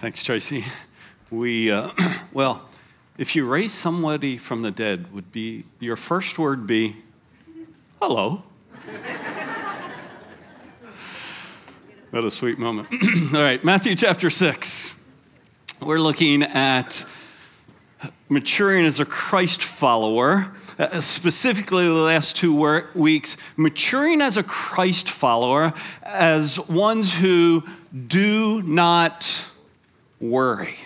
Thanks, Tracy. We, uh, well, if you raise somebody from the dead, would be your first word be hello? what a sweet moment. All right, Matthew chapter 6. We're looking at maturing as a Christ follower. Uh, specifically, the last two weeks, maturing as a Christ follower, as ones who do not worry,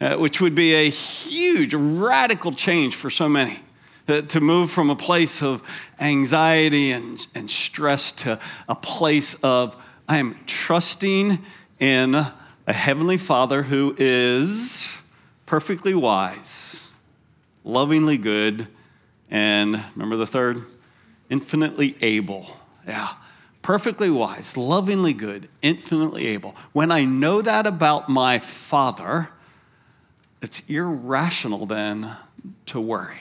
uh, which would be a huge, radical change for so many. Uh, to move from a place of anxiety and, and stress to a place of, I am trusting in a heavenly Father who is perfectly wise, lovingly good, and remember the third? Infinitely able. Yeah perfectly wise, lovingly good, infinitely able. When I know that about my Father, it's irrational then to worry.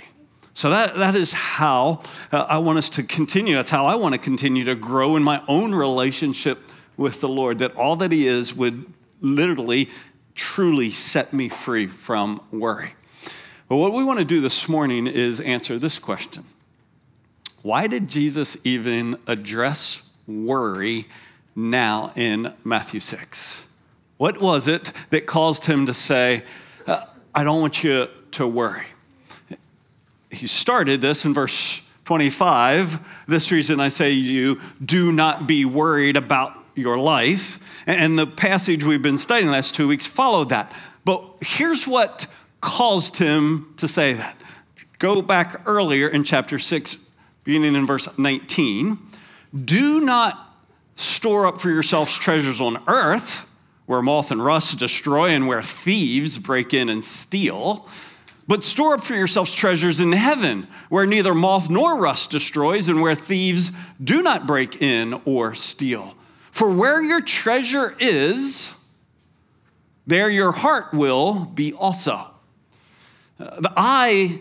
So that, that is how uh, I want us to continue. That's how I want to continue to grow in my own relationship with the Lord, that all that He is would literally, truly set me free from worry. But what we want to do this morning is answer this question Why did Jesus even address worry now in Matthew 6? What was it that caused him to say, uh, I don't want you to worry? He started this in verse 25. This reason I say you do not be worried about your life. And the passage we've been studying the last two weeks followed that. But here's what caused him to say that. Go back earlier in chapter 6, beginning in verse 19. Do not store up for yourselves treasures on earth, where moth and rust destroy and where thieves break in and steal. But store up for yourselves treasures in heaven, where neither moth nor rust destroys and where thieves do not break in or steal. For where your treasure is, there your heart will be also. Uh, the eye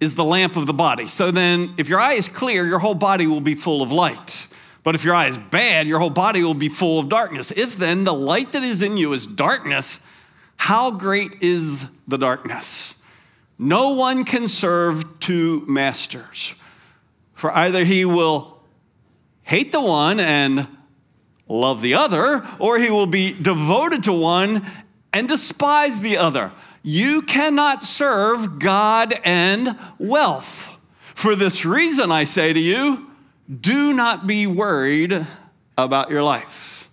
is the lamp of the body. So then, if your eye is clear, your whole body will be full of light. But if your eye is bad, your whole body will be full of darkness. If then the light that is in you is darkness, how great is the darkness? No one can serve two masters. For either he will hate the one and love the other, or he will be devoted to one and despise the other. You cannot serve God and wealth. For this reason, I say to you, do not be worried about your life.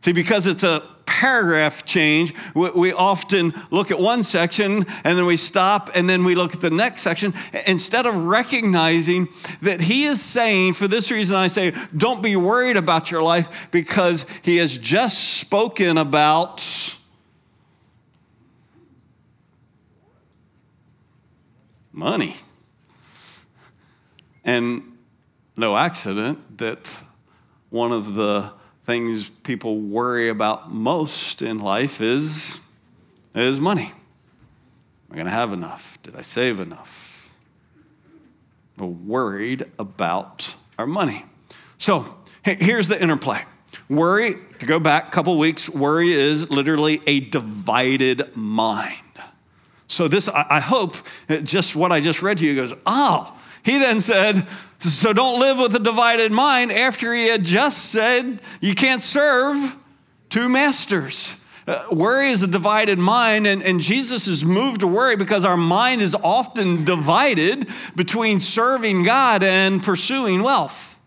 See, because it's a paragraph change, we often look at one section and then we stop and then we look at the next section instead of recognizing that he is saying, for this reason, I say, don't be worried about your life because he has just spoken about money. And no accident that one of the things people worry about most in life is, is money. Am I going to have enough? Did I save enough? We're worried about our money. So here's the interplay. Worry, to go back a couple weeks, worry is literally a divided mind. So, this, I hope, just what I just read to you goes, oh, he then said, So don't live with a divided mind after he had just said you can't serve two masters. Uh, worry is a divided mind, and, and Jesus is moved to worry because our mind is often divided between serving God and pursuing wealth.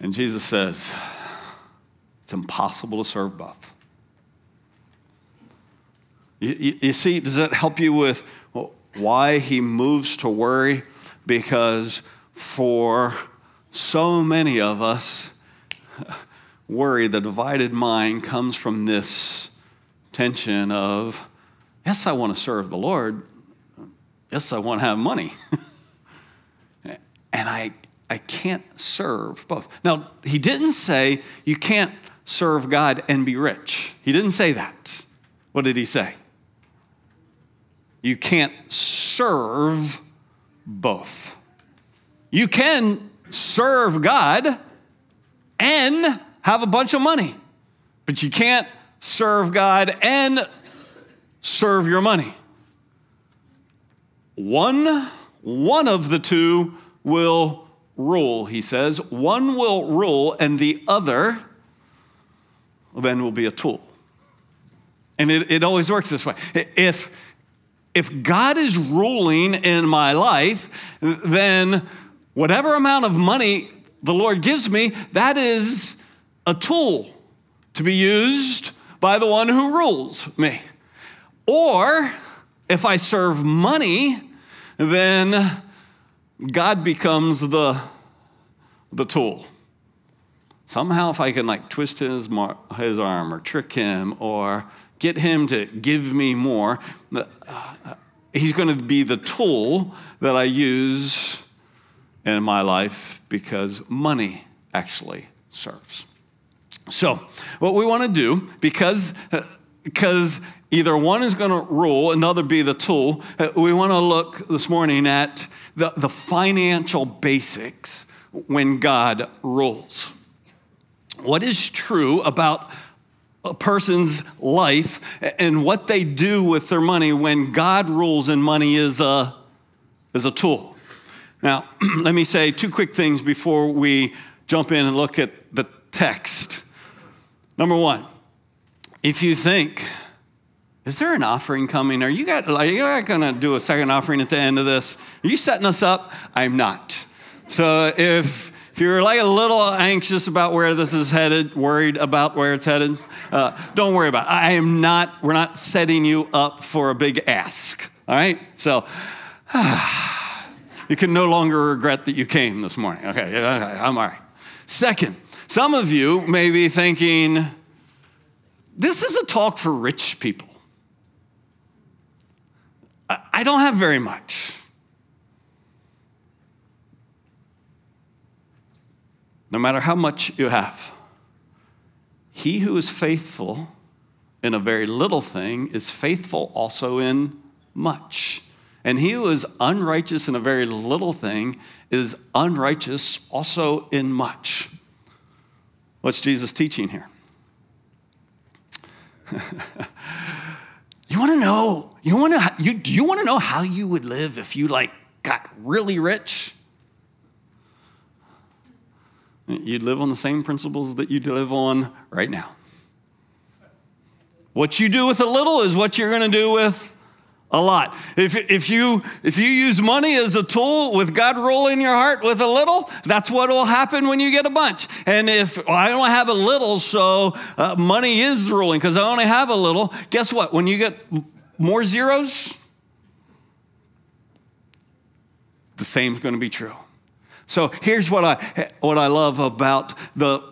And Jesus says, it's impossible to serve both. You, you, see, does that help you with why he moves to worry? Because for so many of us, worry, the divided mind, comes from this tension of, yes, I want to serve the Lord. Yes, I want to have money. and I, I can't serve both. Now, he didn't say you can't serve God and be rich. He didn't say that. What did he say? You can't serve both. you can serve God and have a bunch of money, but you can't serve God and serve your money. One, one of the two will rule, he says. One will rule, and the other then will be a tool. And it, it always works this way. If, if God is ruling in my life, then whatever amount of money the Lord gives me, that is a tool to be used by the one who rules me. Or if I serve money, then God becomes the, the tool. Somehow, if I can like twist his, mar- his arm or trick him or get him to give me more, uh, he's going to be the tool that I use in my life because money actually serves. So, what we want to do, because, because either one is going to rule and the other be the tool, we want to look this morning at the, the financial basics when God rules. What is true about a person's life and what they do with their money when God rules and money is a, is a tool. Now, let me say two quick things before we jump in and look at the text. Number one, if you think, is there an offering coming? Are you, got, are you not going to do a second offering at the end of this? Are you setting us up? I'm not. So if if you're like a little anxious about where this is headed, worried about where it's headed, uh, don't worry about it. I am not, we're not setting you up for a big ask. All right? So, you can no longer regret that you came this morning. Okay, okay, I'm all right. Second, some of you may be thinking, this is a talk for rich people. I don't have very much. No matter how much you have. He who is faithful in a very little thing is faithful also in much. And he who is unrighteous in a very little thing is unrighteous also in much. What's Jesus teaching here? you want to know? You want to? You, do you want to know how you would live if you like got really rich? You'd live on the same principles that you live on right now. What you do with a little is what you're going to do with a lot. If, if, you, if you use money as a tool with God ruling your heart with a little, that's what will happen when you get a bunch. And if well, I don't have a little, so uh, money is ruling because I only have a little, guess what? When you get more zeros, the same is going to be true. So here's what I, what I love about the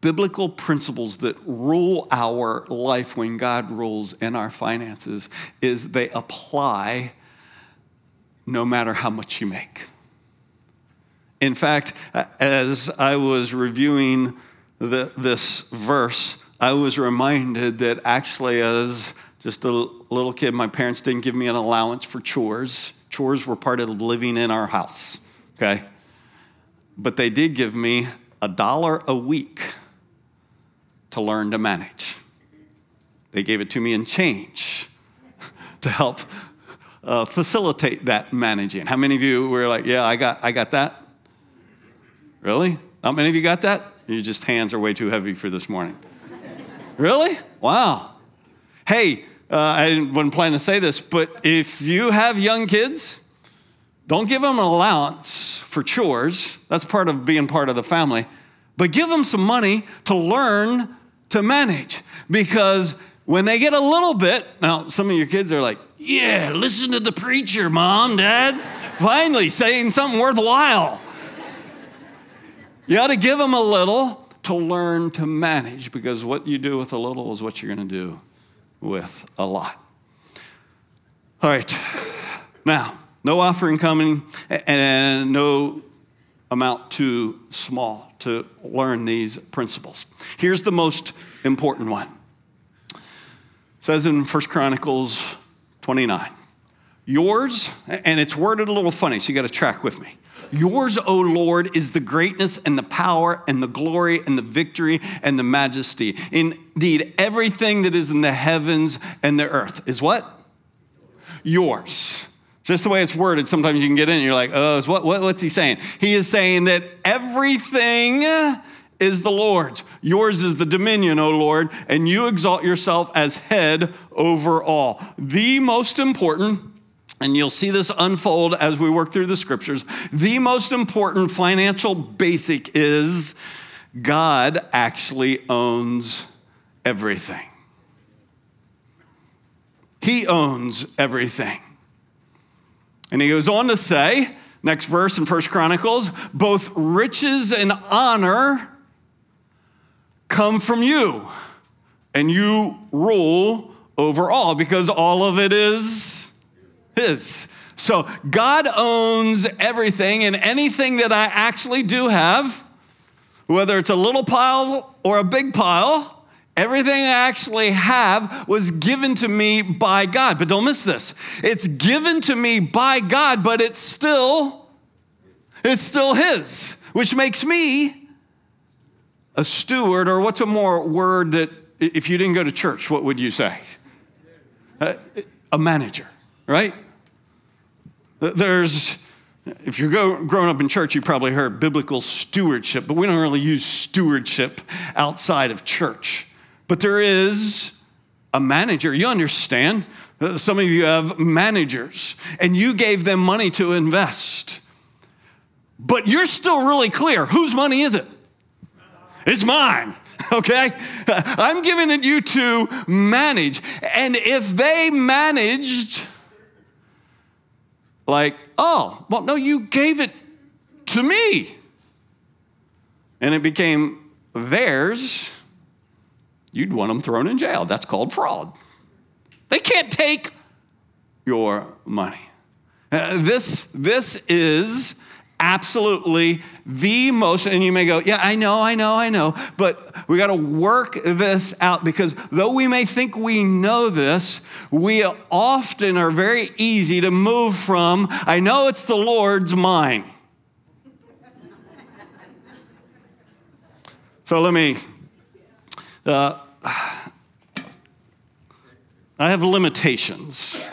biblical principles that rule our life when God rules in our finances is they apply no matter how much you make. In fact, as I was reviewing the, this verse, I was reminded that actually, as just a little kid, my parents didn't give me an allowance for chores. Chores were part of living in our house, okay? But they did give me a dollar a week to learn to manage. They gave it to me in change to help uh, facilitate that managing. How many of you were like, yeah, I got, I got that? Really? How many of you got that? Your just hands are way too heavy for this morning. really? Wow. Hey, uh, I wasn't planning to say this, but if you have young kids, don't give them an allowance for chores. That's part of being part of the family. But give them some money to learn to manage because when they get a little bit, now some of your kids are like, yeah, listen to the preacher, mom, dad, finally saying something worthwhile. You ought to give them a little to learn to manage because what you do with a little is what you're going to do with a lot. All right, now, no offering coming and no amount too small to learn these principles. Here's the most important one. It says in 1 Chronicles 29, yours, and it's worded a little funny, so you got to track with me. Yours, O Lord, is the greatness and the power and the glory and the victory and the majesty. Indeed, everything that is in the heavens and the earth is what? Yours. Just the way it's worded, sometimes you can get in and you're like, oh, what, what, what's he saying? He is saying that everything is the Lord's. Yours is the dominion, O Lord, and you exalt yourself as head over all. The most important, and you'll see this unfold as we work through the scriptures, the most important financial basic is God actually owns everything. He owns everything. And he goes on to say, next verse in First Chronicles, both riches and honor come from you, and you rule over all because all of it is his. So God owns everything, and anything that I actually do have, whether it's a little pile or a big pile, Everything I actually have was given to me by God. But don't miss this. It's given to me by God, but it's still it's still his, which makes me a steward or what's a more word that if you didn't go to church, what would you say? Uh, a manager, right? There's if you're growing up in church, you probably heard biblical stewardship, but we don't really use stewardship outside of church. But there is a manager. You understand? Uh, some of you have managers, and you gave them money to invest. But you're still really clear whose money is it? It's mine, okay? I'm giving it you to manage. And if they managed, like, oh, well, no, you gave it to me. And it became theirs you'd want them thrown in jail. That's called fraud. They can't take your money. Uh, this, this is absolutely the most, and you may go, yeah, I know, I know, I know, but we got to work this out because though we may think we know this, we often are very easy to move from, I know it's the Lord's mine. so let me uh, I have limitations.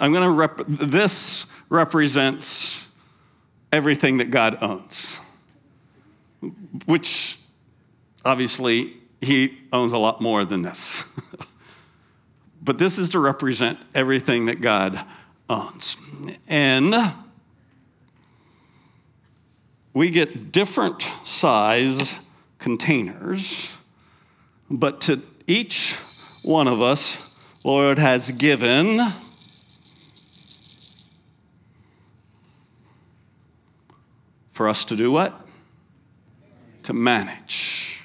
I'm going to rep- this represents everything that God owns, which obviously he owns a lot more than this. but this is to represent everything that God owns. And we get different size containers but to each one of us, Lord has given for us to do what? To manage.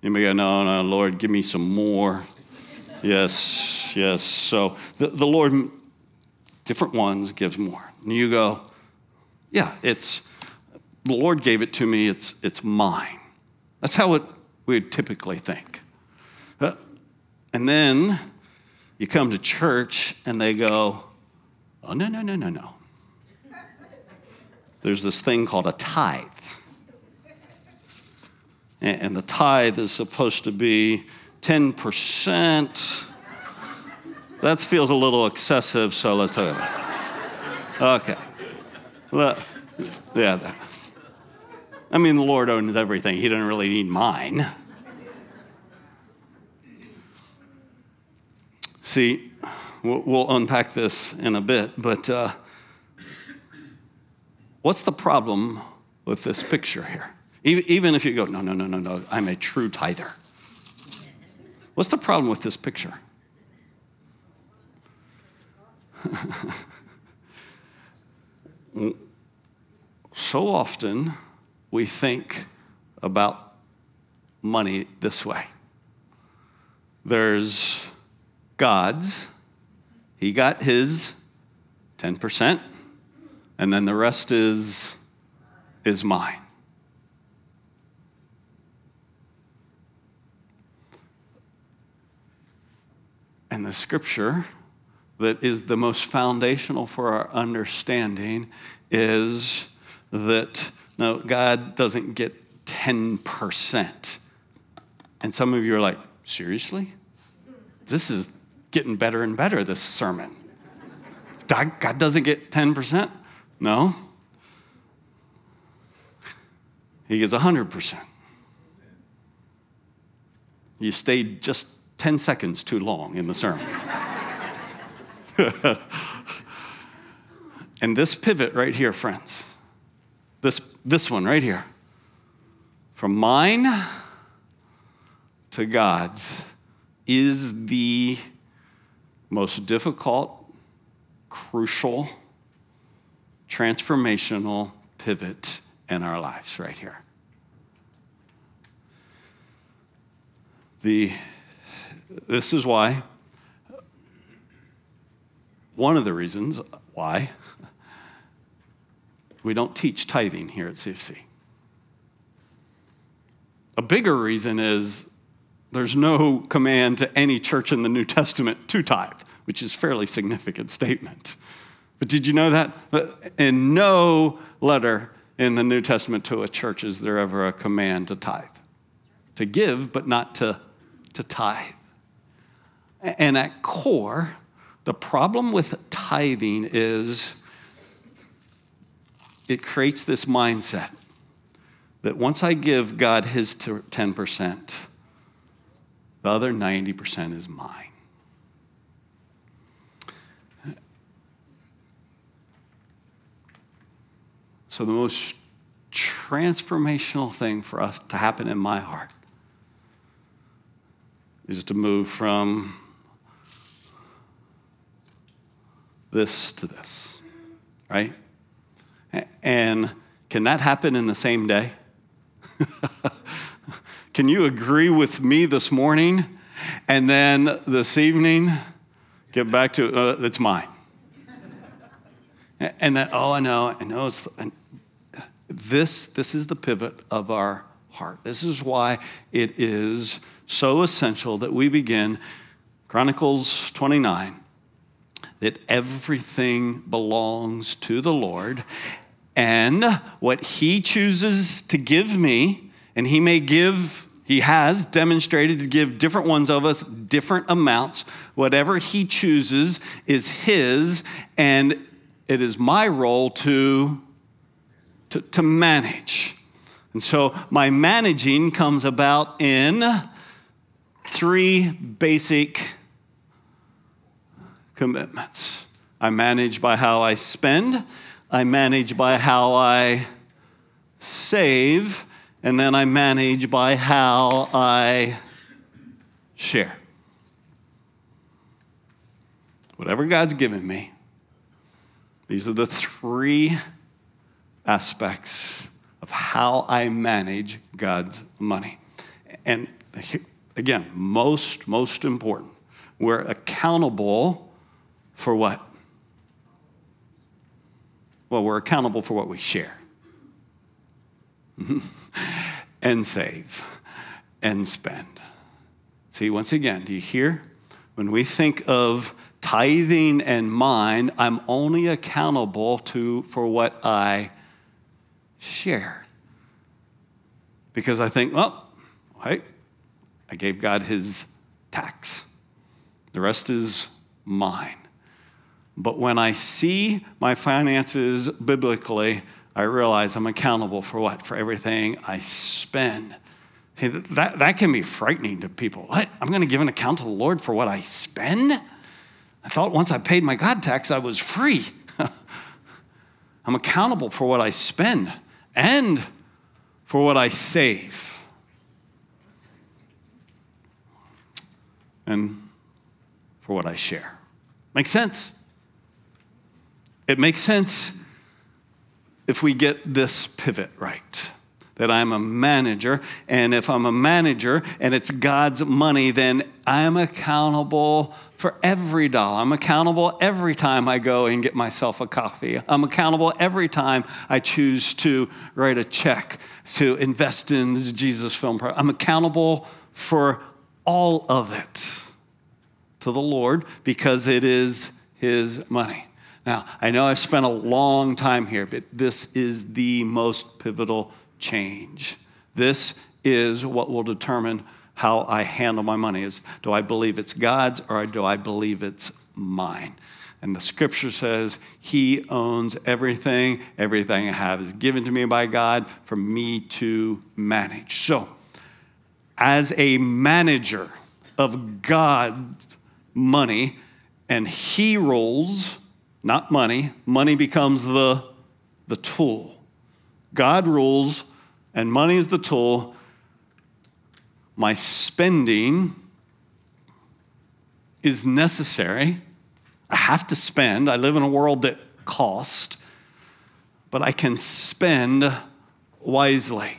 You may go, no, no, Lord, give me some more. Yes, yes. So the, the Lord, different ones, gives more. And you go, yeah, it's, the Lord gave it to me, it's, it's mine. That's how it we would typically think. Uh, and then you come to church and they go, oh, no, no, no, no, no. There's this thing called a tithe. And the tithe is supposed to be 10%. That feels a little excessive, so let's talk about it. Okay. Well, yeah. I mean, the Lord owns everything. He doesn't really need mine. See, we'll unpack this in a bit, but uh, what's the problem with this picture here? Even if you go, no, no, no, no, no, I'm a true tither. What's the problem with this picture? so often, we think about money this way there's God's, he got his 10%, and then the rest is, is mine. And the scripture that is the most foundational for our understanding is that no, God doesn't get 10%. And some of you are like, seriously? This is getting better and better, this sermon. God doesn't get 10%? No. He gets 100%. You stayed just 10 seconds too long in the sermon. and this pivot right here, friends, this, this one right here, from mine to God's, is the most difficult, crucial, transformational pivot in our lives right here. The, this is why, one of the reasons why we don't teach tithing here at CFC. A bigger reason is there's no command to any church in the New Testament to tithe, which is a fairly significant statement. But did you know that? In no letter in the New Testament to a church is there ever a command to tithe. To give, but not to, to tithe. And at core, the problem with tithing is it creates this mindset that once I give God his 10%, the other 90% is mine. So, the most transformational thing for us to happen in my heart is to move from this to this, right? And can that happen in the same day? can you agree with me this morning and then this evening get back to uh, it's mine? And that, oh, I know, I know it's, this, this is the pivot of our heart. This is why it is so essential that we begin Chronicles 29 that everything belongs to the Lord and what he chooses to give me and he may give he has demonstrated to give different ones of us different amounts whatever he chooses is his and it is my role to to, to manage. And so my managing comes about in three basic commitments. I manage by how I spend, I manage by how I save, and then I manage by how I share. Whatever God's given me, these are the three aspects of how I manage God's money. And again, most, most important, we're accountable for what? Well, we're accountable for what we share and save and spend. See, once again, do you hear? When we think of tithing and mine, I'm only accountable to for what I share. Because I think, well, hey, I gave God his tax. The rest is mine. But when I see my finances biblically, I realize I'm accountable for what? For everything I spend. See, that, that can be frightening to people. What? I'm going to give an account to the Lord for what I spend? I thought once I paid my God tax, I was free. I'm accountable for what I spend and for what I save. And for what I share. Makes sense? It makes sense if we get this pivot right that I'm a manager. And if I'm a manager and it's God's money, then I'm accountable for every dollar. I'm accountable every time I go and get myself a coffee. I'm accountable every time I choose to write a check to invest in this Jesus Film Project. I'm accountable for all of it to the Lord because it is His money. Now, I know I've spent a long time here, but this is the most pivotal change. This is what will determine how I handle my money is do I believe it's God's or do I believe it's mine? And the scripture says, He owns everything. Everything I have is given to me by God for me to manage. So, as a manager of God's money, and He rules, not money, money becomes the, the tool. God rules, and money is the tool. My spending is necessary I have to spend. I live in a world that costs, but I can spend wisely.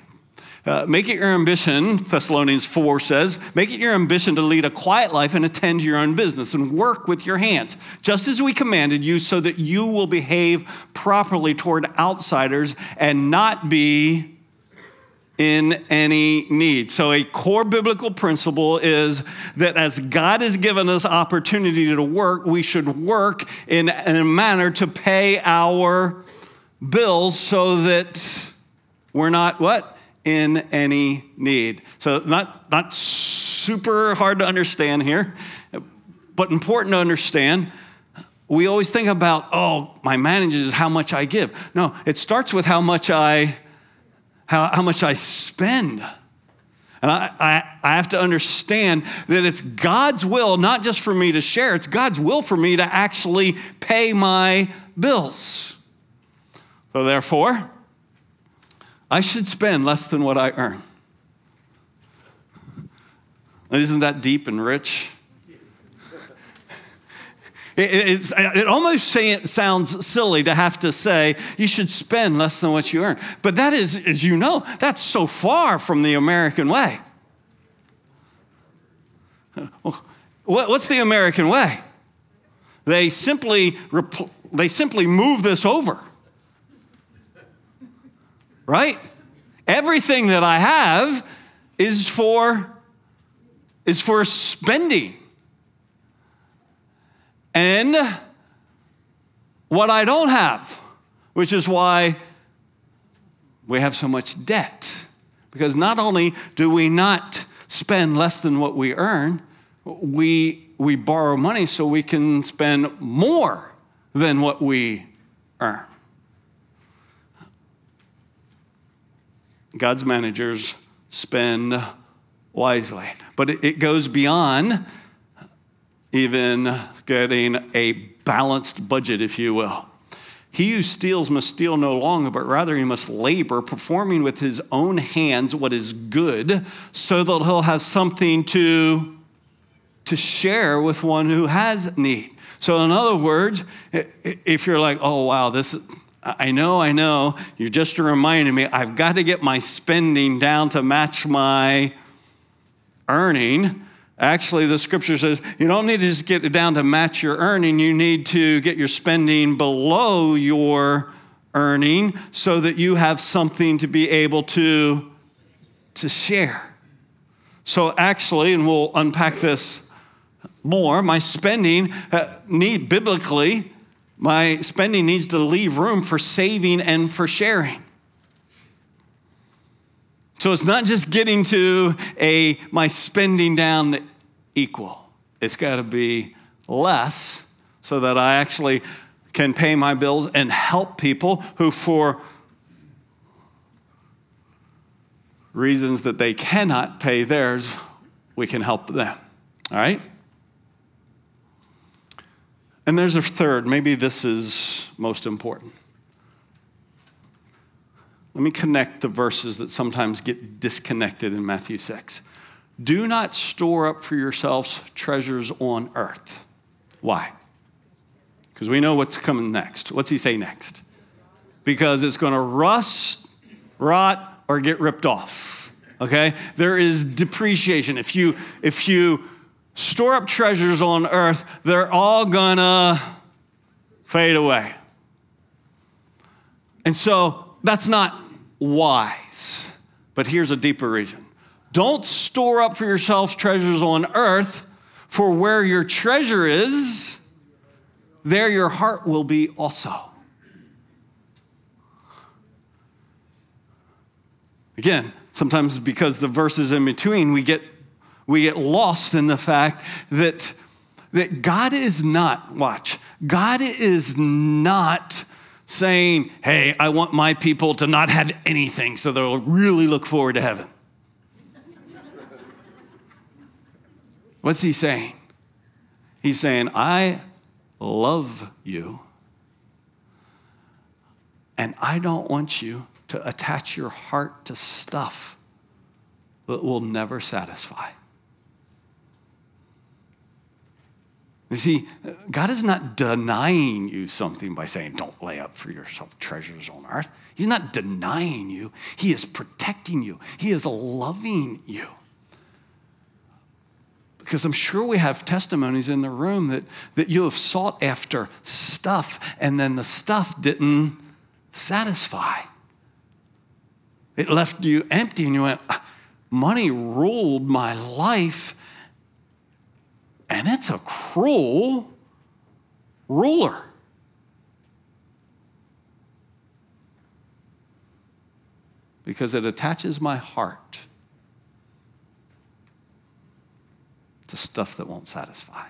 Uh, make it your ambition, Thessalonians 4 says, make it your ambition to lead a quiet life and attend to your own business and work with your hands, just as we commanded you, so that you will behave properly toward outsiders and not be in any need. So, a core biblical principle is that as God has given us opportunity to work, we should work in, in a manner to pay our bills so that we're not what? In any need. So, not, not super hard to understand here, but important to understand. We always think about, oh, my manager is how much I give. No, it starts with how much I how, how much I spend. And I, I, I, have to understand that it's God's will, not just for me to share, it's God's will for me to actually pay my bills. So, therefore, I should spend less than what I earn. Isn't that deep and rich? It, it almost say, it sounds silly to have to say you should spend less than what you earn. But that is, as you know, that's so far from the American way. What's the American way? They simply, they simply move this over. Right? Everything that I have is for, is for spending and what I don't have, which is why we have so much debt. Because not only do we not spend less than what we earn, we, we borrow money so we can spend more than what we earn. God's managers spend wisely. But it, goes beyond even getting a balanced budget, if you will. He who steals must steal no longer, but rather he must labor, performing with his own hands what is good, so that he'll have something to, to share with one who has need. So, in other words, if you're like, oh, wow, this is, I know, I know, you're just reminding me, I've got to get my spending down to match my earning Actually, the scripture says you don't need to just get it down to match your earning. You need to get your spending below your earning so that you have something to be able to, to share. So, actually, and we'll unpack this more, my spending uh, need biblically, my spending needs to leave room for saving and for sharing. So it's not just getting to a my spending down equal. It's got to be less so that I actually can pay my bills and help people who, for reasons that they cannot pay theirs, we can help them. All right? And there's a third, maybe this is most important. Let me connect the verses that sometimes get disconnected in Matthew 6. Do not store up for yourselves treasures on earth. Why? Because we know what's coming next. What's he say next? Because it's going to rust, rot, or get ripped off. Okay? There is depreciation. If you if you store up treasures on earth, they're all gonna fade away. And so that's not wise. But here's a deeper reason. Don't store up for yourselves treasures on earth, for where your treasure is, there your heart will be also. Again, sometimes because the verses in between, we get, we get lost in the fact that, that God is not, watch, God is not saying, hey, I want my people to not have anything so they'll really look forward to heaven. What's he saying? He's saying, I love you, and I don't want you to attach your heart to stuff that will never satisfy. You see, God is not denying you something by saying, don't lay up for yourself treasures on earth. He's not denying you, He is protecting you, He is loving you. Because I'm sure we have testimonies in the room that, that you have sought after stuff and then the stuff didn't satisfy. It left you empty, and you went, ah, Money ruled my life, and it's a cruel ruler. Because it attaches my heart to stuff that won't satisfy.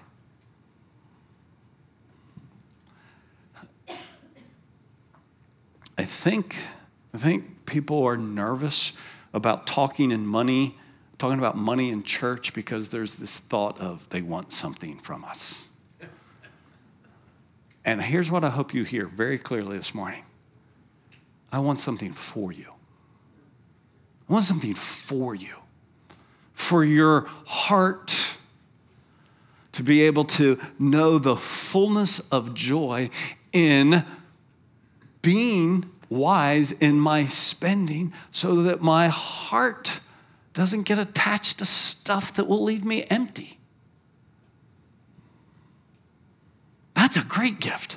I think, I think people are nervous about talking in money, talking about money in church because there's this thought of they want something from us. And here's what I hope you hear very clearly this morning I want something for you. I want something for you, for your heart to be able to know the fullness of joy in being wise in my spending so that my heart doesn't get attached to stuff that will leave me empty. That's a great gift.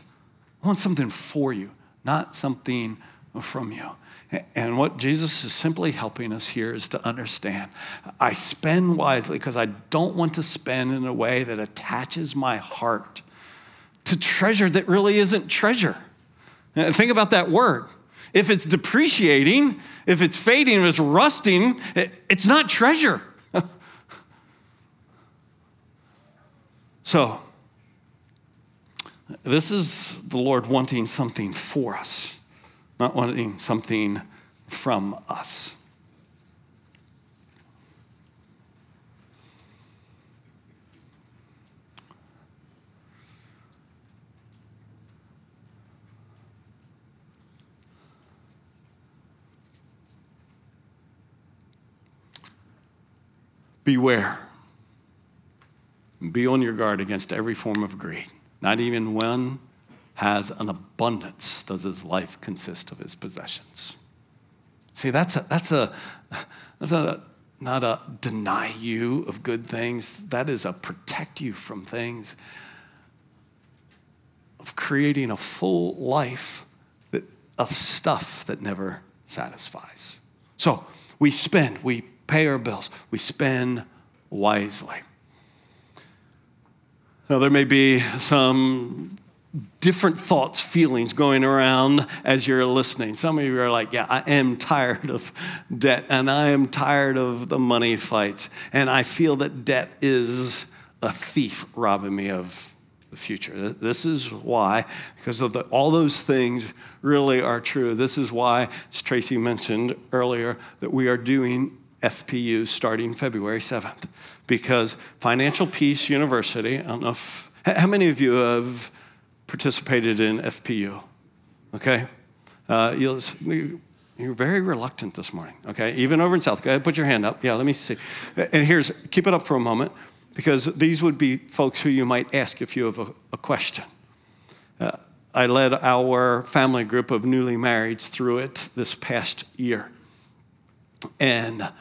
I want something for you, not something from you. And what Jesus is simply helping us here is to understand I spend wisely because I don't want to spend in a way that attaches my heart to treasure that really isn't treasure. Think about that word. If it's depreciating, if it's fading, if it's rusting, it's not treasure. so, this is the Lord wanting something for us, not wanting something from us. Beware. Be on your guard against every form of greed. Not even when has an abundance does his life consist of his possessions. See, that's a, that's a, that's a, not a deny you of good things. That is a protect you from things, of creating a full life that, of stuff that never satisfies. So we spend, we pay our bills, we spend wisely. Now, there may be some different thoughts, feelings going around as you're listening. Some of you are like, Yeah, I am tired of debt and I am tired of the money fights. And I feel that debt is a thief robbing me of the future. This is why, because the, all those things really are true. This is why, as Tracy mentioned earlier, that we are doing FPU starting February 7th because Financial Peace University, I don't know if, how many of you have participated in FPU? Okay? Uh, you're very reluctant this morning, okay? Even over in South, go ahead, put your hand up. Yeah, let me see. And here's, keep it up for a moment because these would be folks who you might ask if you have a, a question. Uh, I led our family group of newly marrieds through it this past year. And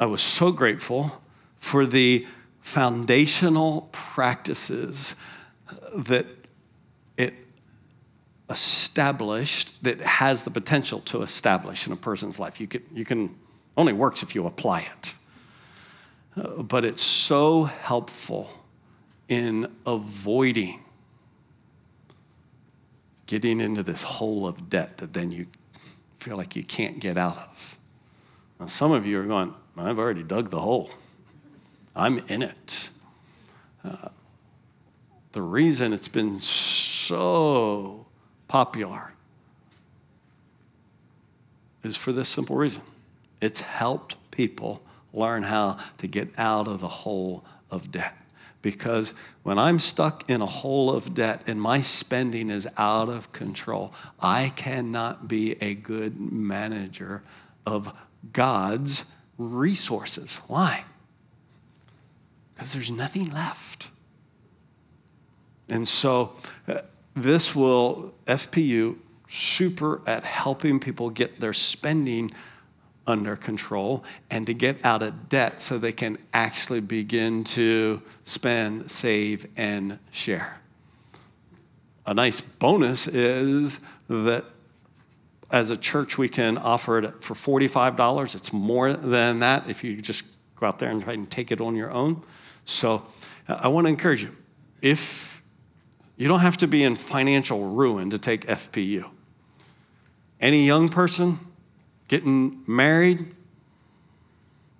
I was so grateful for the foundational practices that it established that has the potential to establish in a person's life. You can, you can only works if you apply it. Uh, but it's so helpful in avoiding getting into this hole of debt that then you feel like you can't get out of. Now, some of you are going, I've already dug the hole, I'm in it. Uh, the reason it's been so popular is for this simple reason it's helped people learn how to get out of the hole of debt. Because when I'm stuck in a hole of debt and my spending is out of control, I cannot be a good manager of God's resources. Why? Because there's nothing left. And so, uh, this will, FPU, super at helping people get their spending under control and to get out of debt so they can actually begin to spend, save, and share. A nice bonus is that as a church, we can offer it for $45. It's more than that if you just go out there and try and take it on your own. So I want to encourage you if you don't have to be in financial ruin to take FPU, any young person, getting married,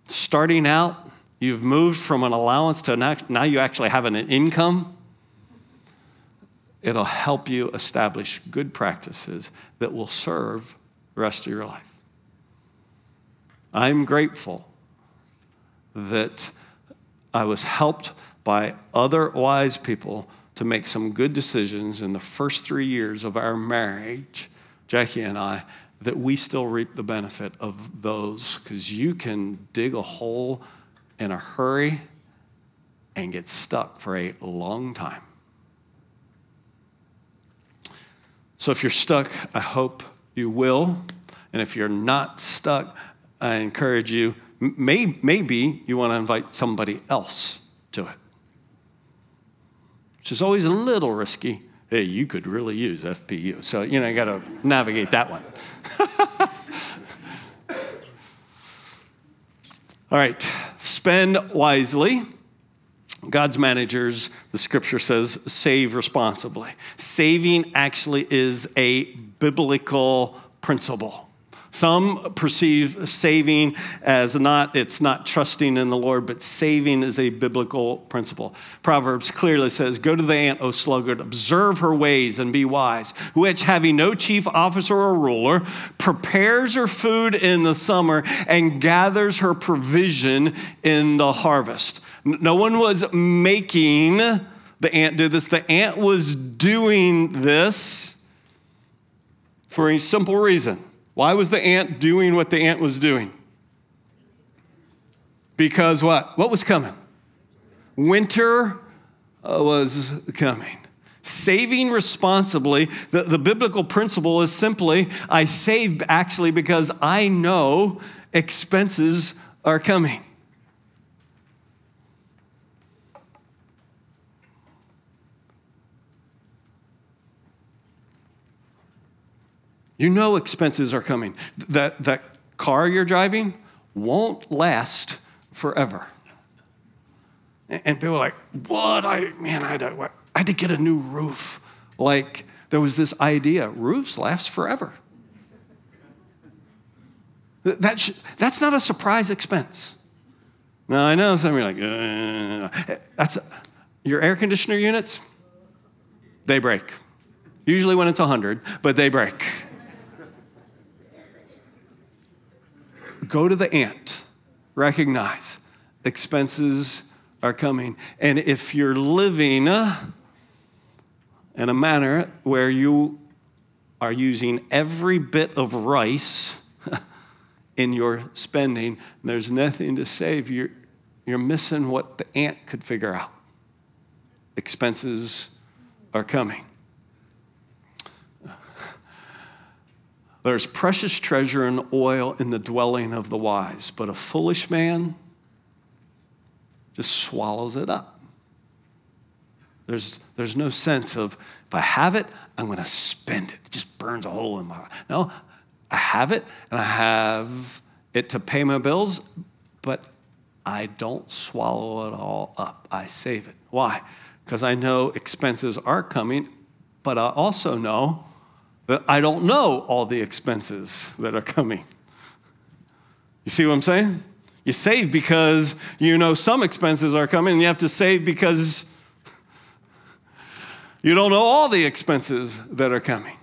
starting out, you've moved from an allowance to now you actually have an income. It'll help you establish good practices that will serve the rest of your life. I'm grateful that I was helped by other wise people to make some good decisions in the first three years of our marriage, Jackie and I, that we still reap the benefit of those because you can dig a hole in a hurry and get stuck for a long time. So if you're stuck, I hope you will. And if you're not stuck, I encourage you, may, maybe you want to invite somebody else to it, which is always a little risky. Hey, you could really use FPU. So, you know, you got to navigate that one. All right, spend wisely. God's managers, the scripture says, save responsibly. Saving actually is a biblical principle. Some perceive saving as not, it's not trusting in the Lord, but saving is a biblical principle. Proverbs clearly says, Go to the ant, O sluggard, observe her ways and be wise, which, having no chief officer or ruler, prepares her food in the summer and gathers her provision in the harvest. No one was making the ant do this, the ant was doing this for a simple reason why was the ant doing what the ant was doing? Because what? What was coming? Winter uh, was coming. Saving responsibly, the, the biblical principle is simply I save actually because I know expenses are coming. You know expenses are coming. That, that car you're driving won't last forever. And people are like, what? I, man, I had, to, I had to get a new roof. Like, there was this idea roofs last forever. That sh- that's not a surprise expense. Now, I know some are like, that's your air conditioner units, they break. Usually when it's 100, but they break. Go to the ant, recognize expenses are coming. And if you're living in a manner where you are using every bit of rice in your spending, there's nothing to save, you're, you're missing what the ant could figure out. Expenses are coming. There's precious treasure and oil in the dwelling of the wise, but a foolish man just swallows it up. There's, there's no sense of, if I have it, I'm going to spend it. It just burns a hole in my. No, I have it and I have it to pay my bills, but I don't swallow it all up. I save it. Why? Because I know expenses are coming, but I also know that I don't know all the expenses that are coming. You see what I'm saying? You save because you know some expenses are coming, and you have to save because you don't know all the expenses that are coming.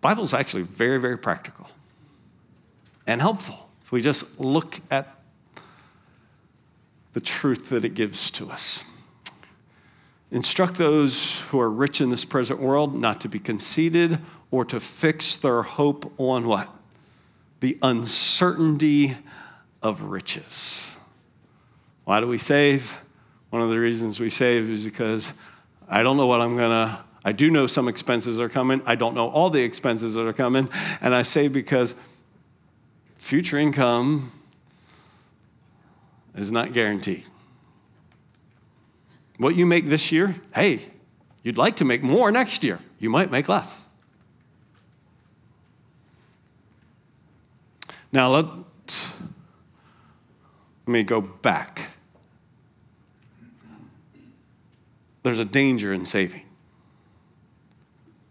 Bible's actually very, very practical and helpful if we just look at the truth that it gives to us. Instruct those who are rich in this present world not to be conceited or to fix their hope on what? The uncertainty of riches. Why do we save? One of the reasons we save is because I don't know what I'm going to, I do know some expenses are coming. I don't know all the expenses that are coming. And I save because future income is not guaranteed. What you make this year, hey, you'd like to make more next year. You might make less. Now, let, me go back. There's a danger in saving.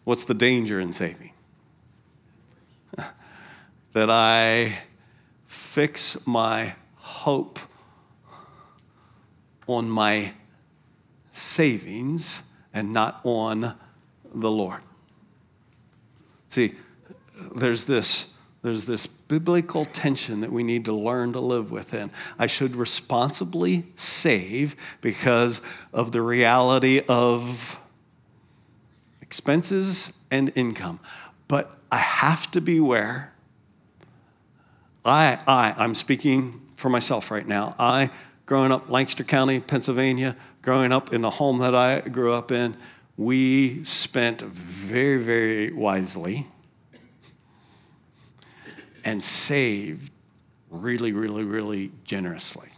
What's the danger in saving? that I fix my hope on my savings and not on the Lord. See, there's this there's this biblical tension that we need to learn to live within. I should responsibly save because of the reality of expenses and income. But I have to beware. I, I, I'm speaking for myself right now. I, growing up Lancaster County, Pennsylvania, growing up in the home that I grew up in, we spent very, very wisely and saved really, really, really generously.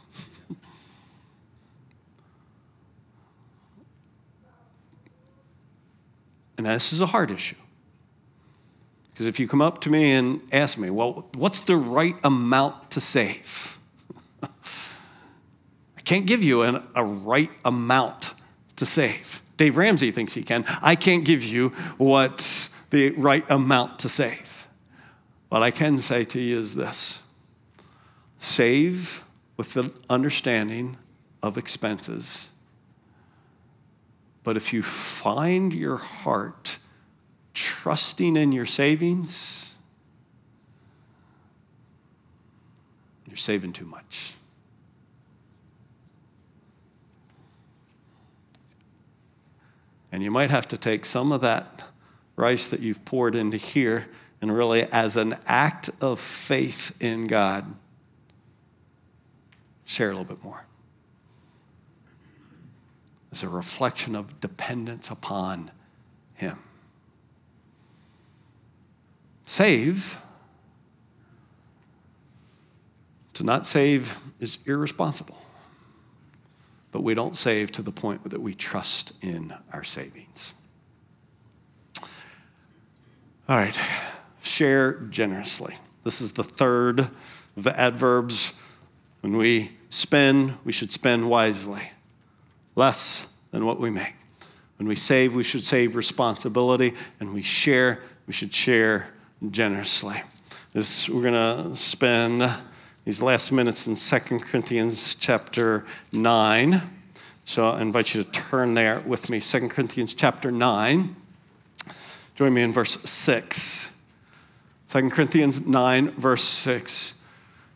and this is a hard issue. Because if you come up to me and ask me, well, what's the right amount to save? Can't give you an, a right amount to save. Dave Ramsey thinks he can. I can't give you what's the right amount to save. What I can say to you is this save with the understanding of expenses. But if you find your heart trusting in your savings, you're saving too much. And you might have to take some of that rice that you've poured into here and really, as an act of faith in God, share a little bit more. As a reflection of dependence upon Him. Save. To not save is irresponsible but we don't save to the point that we trust in our savings. All right, share generously. This is the third of the adverbs. When we spend, we should spend wisely, less than what we make. When we save, we should save responsibility, and we share, we should share generously. This, we're going to spend these last minutes in 2 Corinthians chapter 9. So I invite you to turn there with me. 2 Corinthians chapter 9. Join me in verse 6. 2 Corinthians 9, verse 6.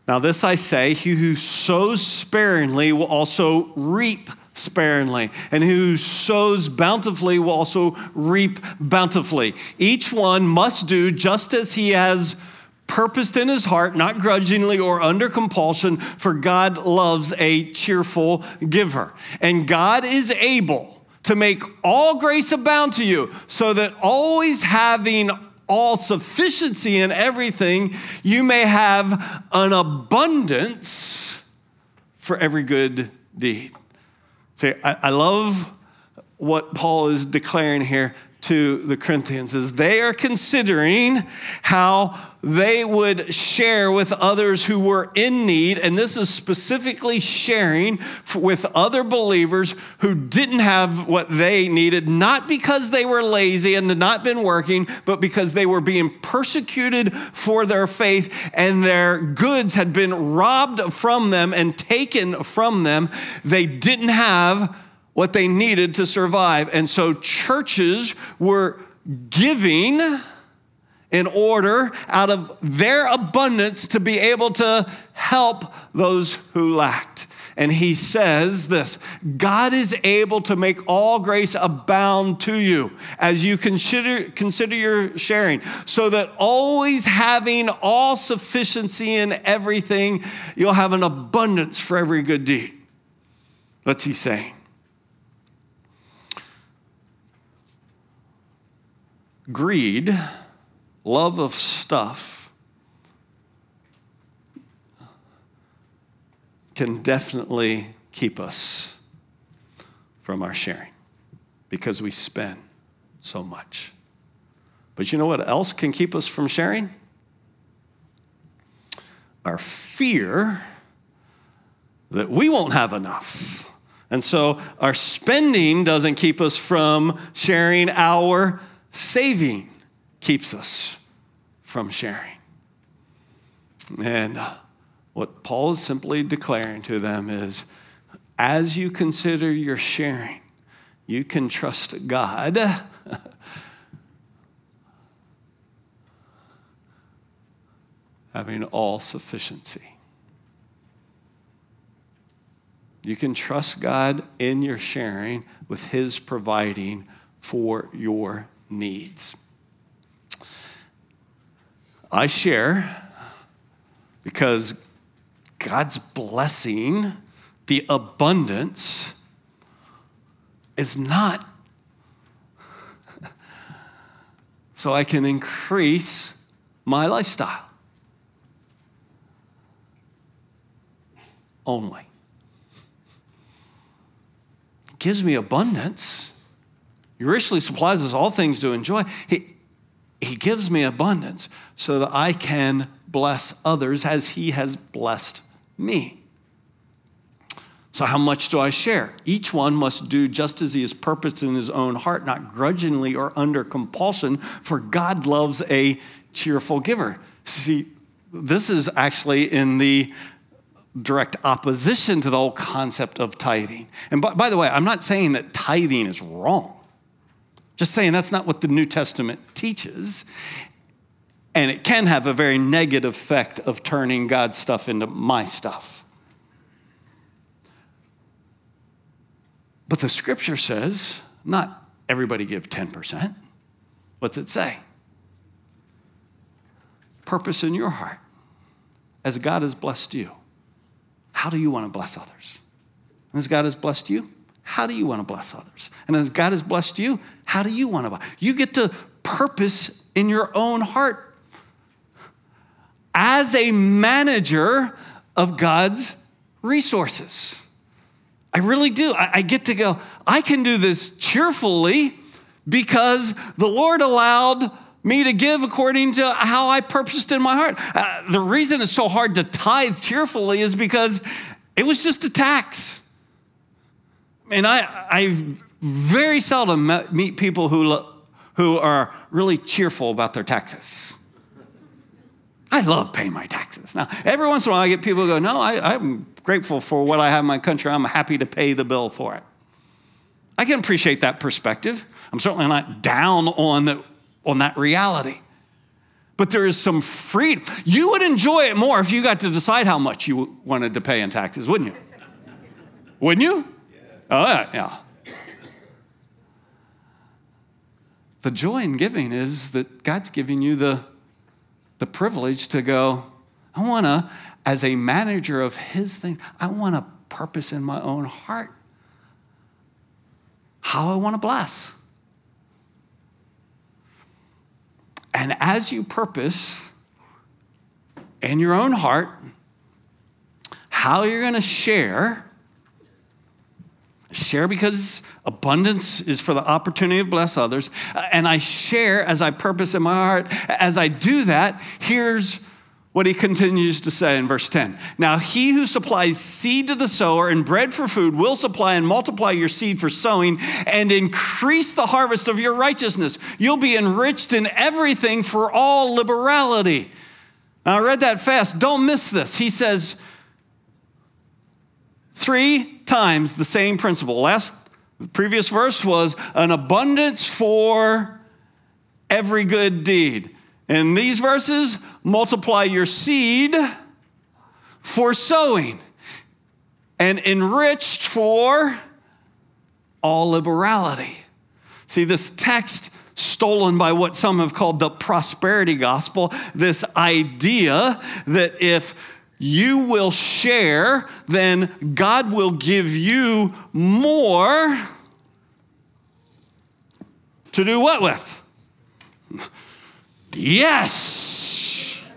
Now, this I say, he who sows sparingly will also reap sparingly, and he who sows bountifully will also reap bountifully. Each one must do just as he has purposed in his heart, not grudgingly or under compulsion, for God loves a cheerful giver. And God is able to make all grace abound to you, so that always having all sufficiency in everything, you may have an abundance for every good deed. See, I, I love what Paul is declaring here to the Corinthians is they are considering how they would share with others who were in need. And this is specifically sharing with other believers who didn't have what they needed, not because they were lazy and had not been working, but because they were being persecuted for their faith and their goods had been robbed from them and taken from them. They didn't have what they needed to survive. And so churches were giving in order out of their abundance to be able to help those who lacked. And he says this God is able to make all grace abound to you as you consider, consider your sharing, so that always having all sufficiency in everything, you'll have an abundance for every good deed. What's he saying? Greed, love of stuff, can definitely keep us from our sharing because we spend so much. But you know what else can keep us from sharing? Our fear that we won't have enough. And so our spending doesn't keep us from sharing our saving keeps us from sharing. And uh, what Paul is simply declaring to them is as you consider your sharing, you can trust God. having all sufficiency. You can trust God in your sharing with His providing for your needs. I share because God's blessing, the abundance, is not so I can increase my lifestyle. Only. Gives me abundance he richly supplies us all things to enjoy. He, he gives me abundance so that I can bless others as He has blessed me. So, how much do I share? Each one must do just as he has purposed in his own heart, not grudgingly or under compulsion, for God loves a cheerful giver. See, this is actually in the direct opposition to the whole concept of tithing. And by, by the way, I'm not saying that tithing is wrong. Just saying that's not what the New Testament teaches. And it can have a very negative effect of turning God's stuff into my stuff. But the scripture says not everybody give 10%. What's it say? Purpose in your heart as God has blessed you. How do you want to bless others? As God has blessed you, how do you want to bless others? And as God has blessed you, how do you want to bless? You get to purpose in your own heart as a manager of God's resources. I really do. I, I get to go, I can do this cheerfully because the Lord allowed me to give according to how I purposed in my heart. Uh, the reason it's so hard to tithe cheerfully is because it was just a tax. And I, I very seldom meet people who, who are really cheerful about their taxes. I love paying my taxes. Now, every once in a while, I get people who go, No, I, I'm grateful for what I have in my country. I'm happy to pay the bill for it. I can appreciate that perspective. I'm certainly not down on, the, on that reality. But there is some freedom. You would enjoy it more if you got to decide how much you wanted to pay in taxes, wouldn't you? Wouldn't you? Oh, yeah. The joy in giving is that God's giving you the, the privilege to go, I want to, as a manager of His thing, I want a purpose in my own heart. How I want to bless. And as you purpose in your own heart how you're going to share share because abundance is for the opportunity to bless others. Uh, and I share as I purpose in my heart. As I do that, here's what he continues to say in verse 10. Now, he who supplies seed to the sower and bread for food will supply and multiply your seed for sowing and increase the harvest of your righteousness. You'll be enriched in everything for all liberality. Now, I read that fast. Don't miss this. He says three times the same principle. Last, the previous verse was an abundance for every good deed. In these verses, multiply your seed for sowing and enriched for all liberality. See, this text stolen by what some have called the prosperity gospel, this idea that if you will share, then God will give you more to do what with? Yes!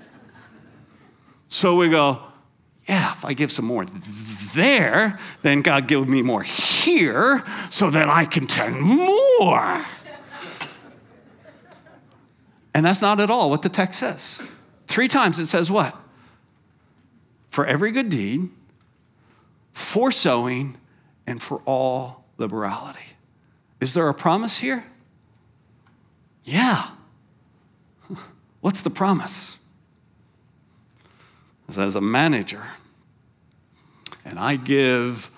So we go, yeah, if I give some more there, then God give me more here so that I can tend more. And that's not at all what the text says. Three times it says what? For every good deed, for sowing, and for all liberality. Is there a promise here? Yeah. What's the promise? As a manager, and I give,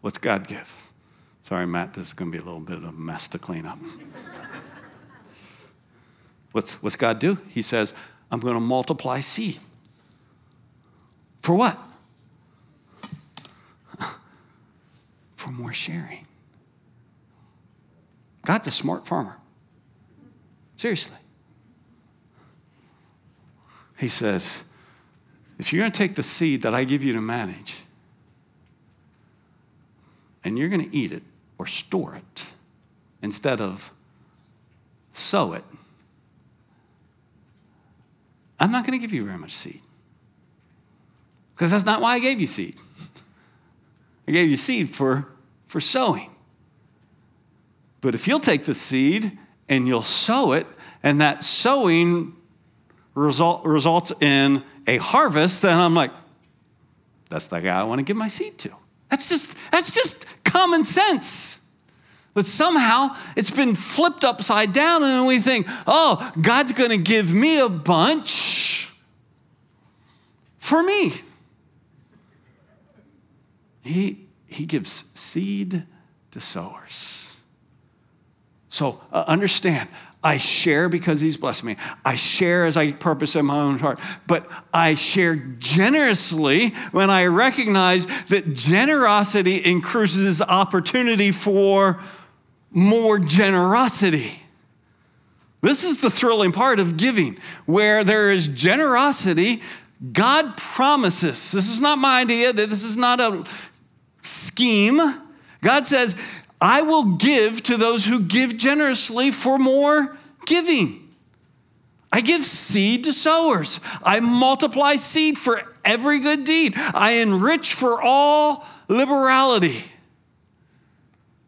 what's God give? Sorry, Matt, this is going to be a little bit of a mess to clean up. what's, what's God do? He says, I'm going to multiply seed. For what? For more sharing. God's a smart farmer. Seriously. He says, if you're going to take the seed that I give you to manage and you're going to eat it or store it instead of sow it, I'm not going to give you very much seed. Because that's not why I gave you seed. I gave you seed for, for sowing. But if you'll take the seed and you'll sow it, and that sowing result, results in a harvest, then I'm like, that's the guy I want to give my seed to. That's just, that's just common sense. But somehow it's been flipped upside down, and we think, oh, God's going to give me a bunch for me. He, he gives seed to sowers. So uh, understand, I share because he's blessed me. I share as I purpose in my own heart. But I share generously when I recognize that generosity increases opportunity for more generosity. This is the thrilling part of giving. Where there is generosity, God promises. This is not my idea, this is not a scheme. God says, I will give to those who give generously for more giving. I give seed to sowers. I multiply seed for every good deed. I enrich for all liberality.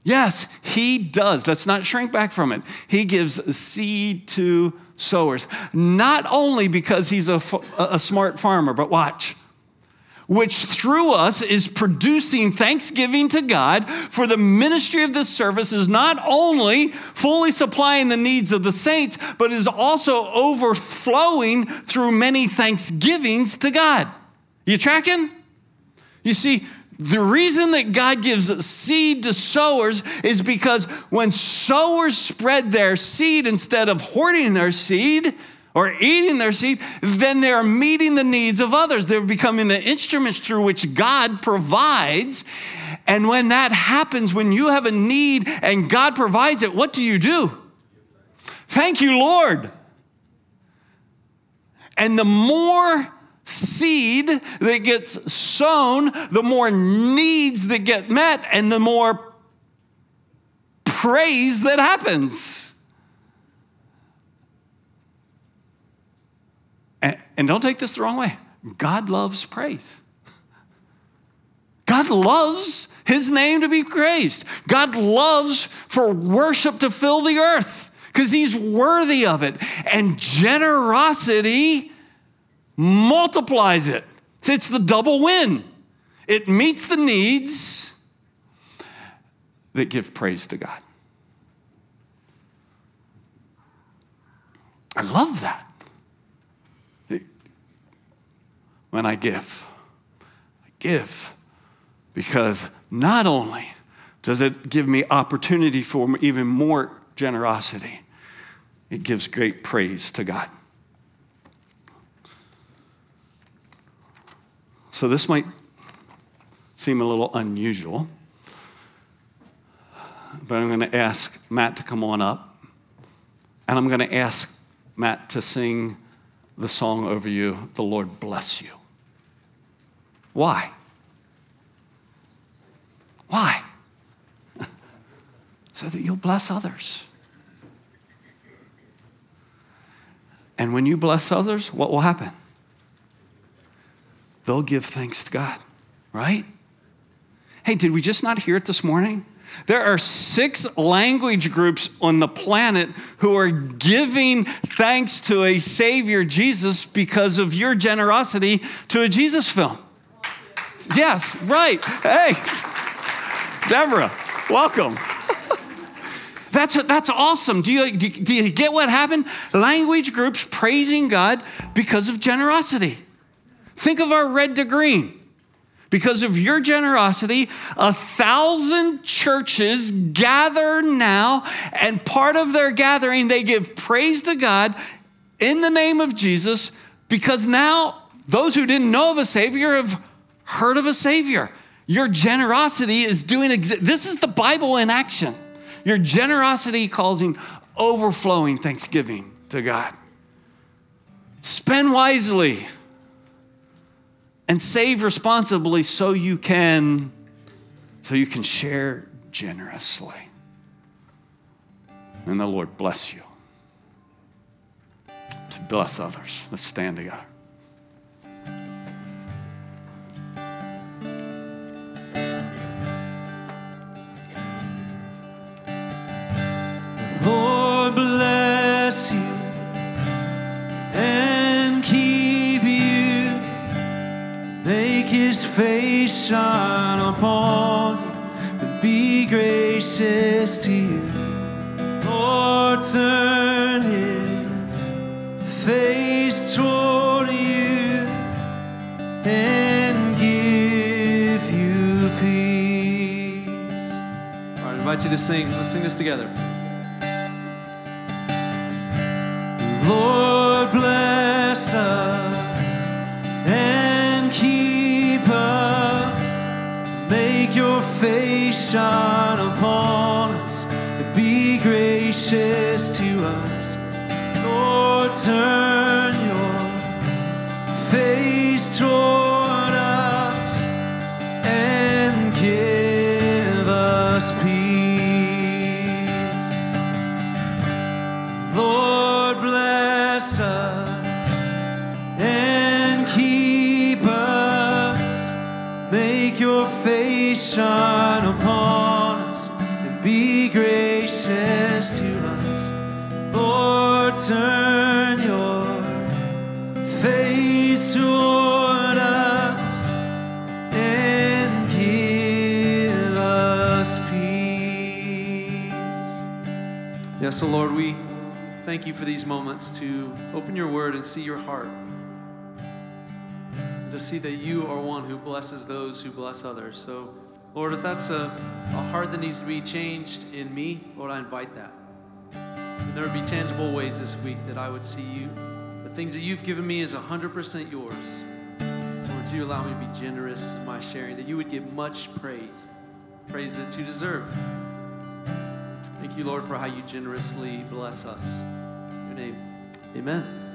Yes, he does. Let's not shrink back from it. He gives seed to sowers, not only because he's a, a smart farmer, but watch which through us is producing thanksgiving to God for the ministry of this service is not only fully supplying the needs of the saints, but is also overflowing through many thanksgivings to God. You tracking? You see, the reason that God gives seed to sowers is because when sowers spread their seed instead of hoarding their seed, or eating their seed, then they're meeting the needs of others. They're becoming the instruments through which God provides. And when that happens, when you have a need and God provides it, what do you do? Thank you, Lord. And the more seed that gets sown, the more needs that get met, and the more praise that happens. And, and don't take this the wrong way God loves praise. God loves his name to be praised. God loves for worship to fill the earth because he's worthy of it. And generosity multiplies it. It's the double win. It meets the needs that give praise to God. I love that. When I give, I give because not only does it give me opportunity for even more generosity, it gives great praise to God. So this might seem a little unusual, but I'm going to ask Matt to come on up, and I'm going to ask Matt to sing the song over you, The Lord Bless You. Why? Why? so that you'll bless others. And when you bless others, what will happen? They'll give thanks to God, right? Hey, did we just not hear it this morning? There are six language groups on the planet who are giving thanks to a Savior, Jesus, because of your generosity to a Jesus film. Yes, right. Hey, Deborah, welcome. That's, that's awesome. Do you, do you get what happened? Language groups praising God because of generosity. Think of our red to green. Because of your generosity, a thousand churches gather now, and part of their gathering, they give praise to God in the name of Jesus because now those who didn't know of a Savior have heard of a Savior. Your generosity is doing, exa- this is the Bible in action. Your generosity causing overflowing thanksgiving to God. Spend wisely and save responsibly so you can so you can share generously. And the Lord bless you to bless others. Let's stand together. Lord bless you his face shine upon you and be gracious to you. Lord, turn his face toward you and give you peace. All right, I invite you to sing. Let's sing this together. Lord bless us your face shine upon us and be gracious to us. Lord, turn your face toward shine upon us and be gracious to us. Lord, turn your face toward us and give us peace. Yes, so Lord, we thank you for these moments to open your word and see your heart. To see that you are one who blesses those who bless others. So, Lord, if that's a, a heart that needs to be changed in me, Lord, I invite that. And there would be tangible ways this week that I would see you. The things that you've given me is 100% yours. Lord, you allow me to be generous in my sharing, that you would get much praise, praise that you deserve. Thank you, Lord, for how you generously bless us. In your name, amen.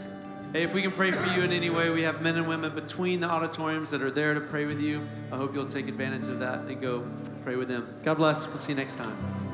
Hey, if we can pray for you in any way, we have men and women between the auditoriums that are there to pray with you. I hope you'll take advantage of that and go pray with them. God bless. We'll see you next time.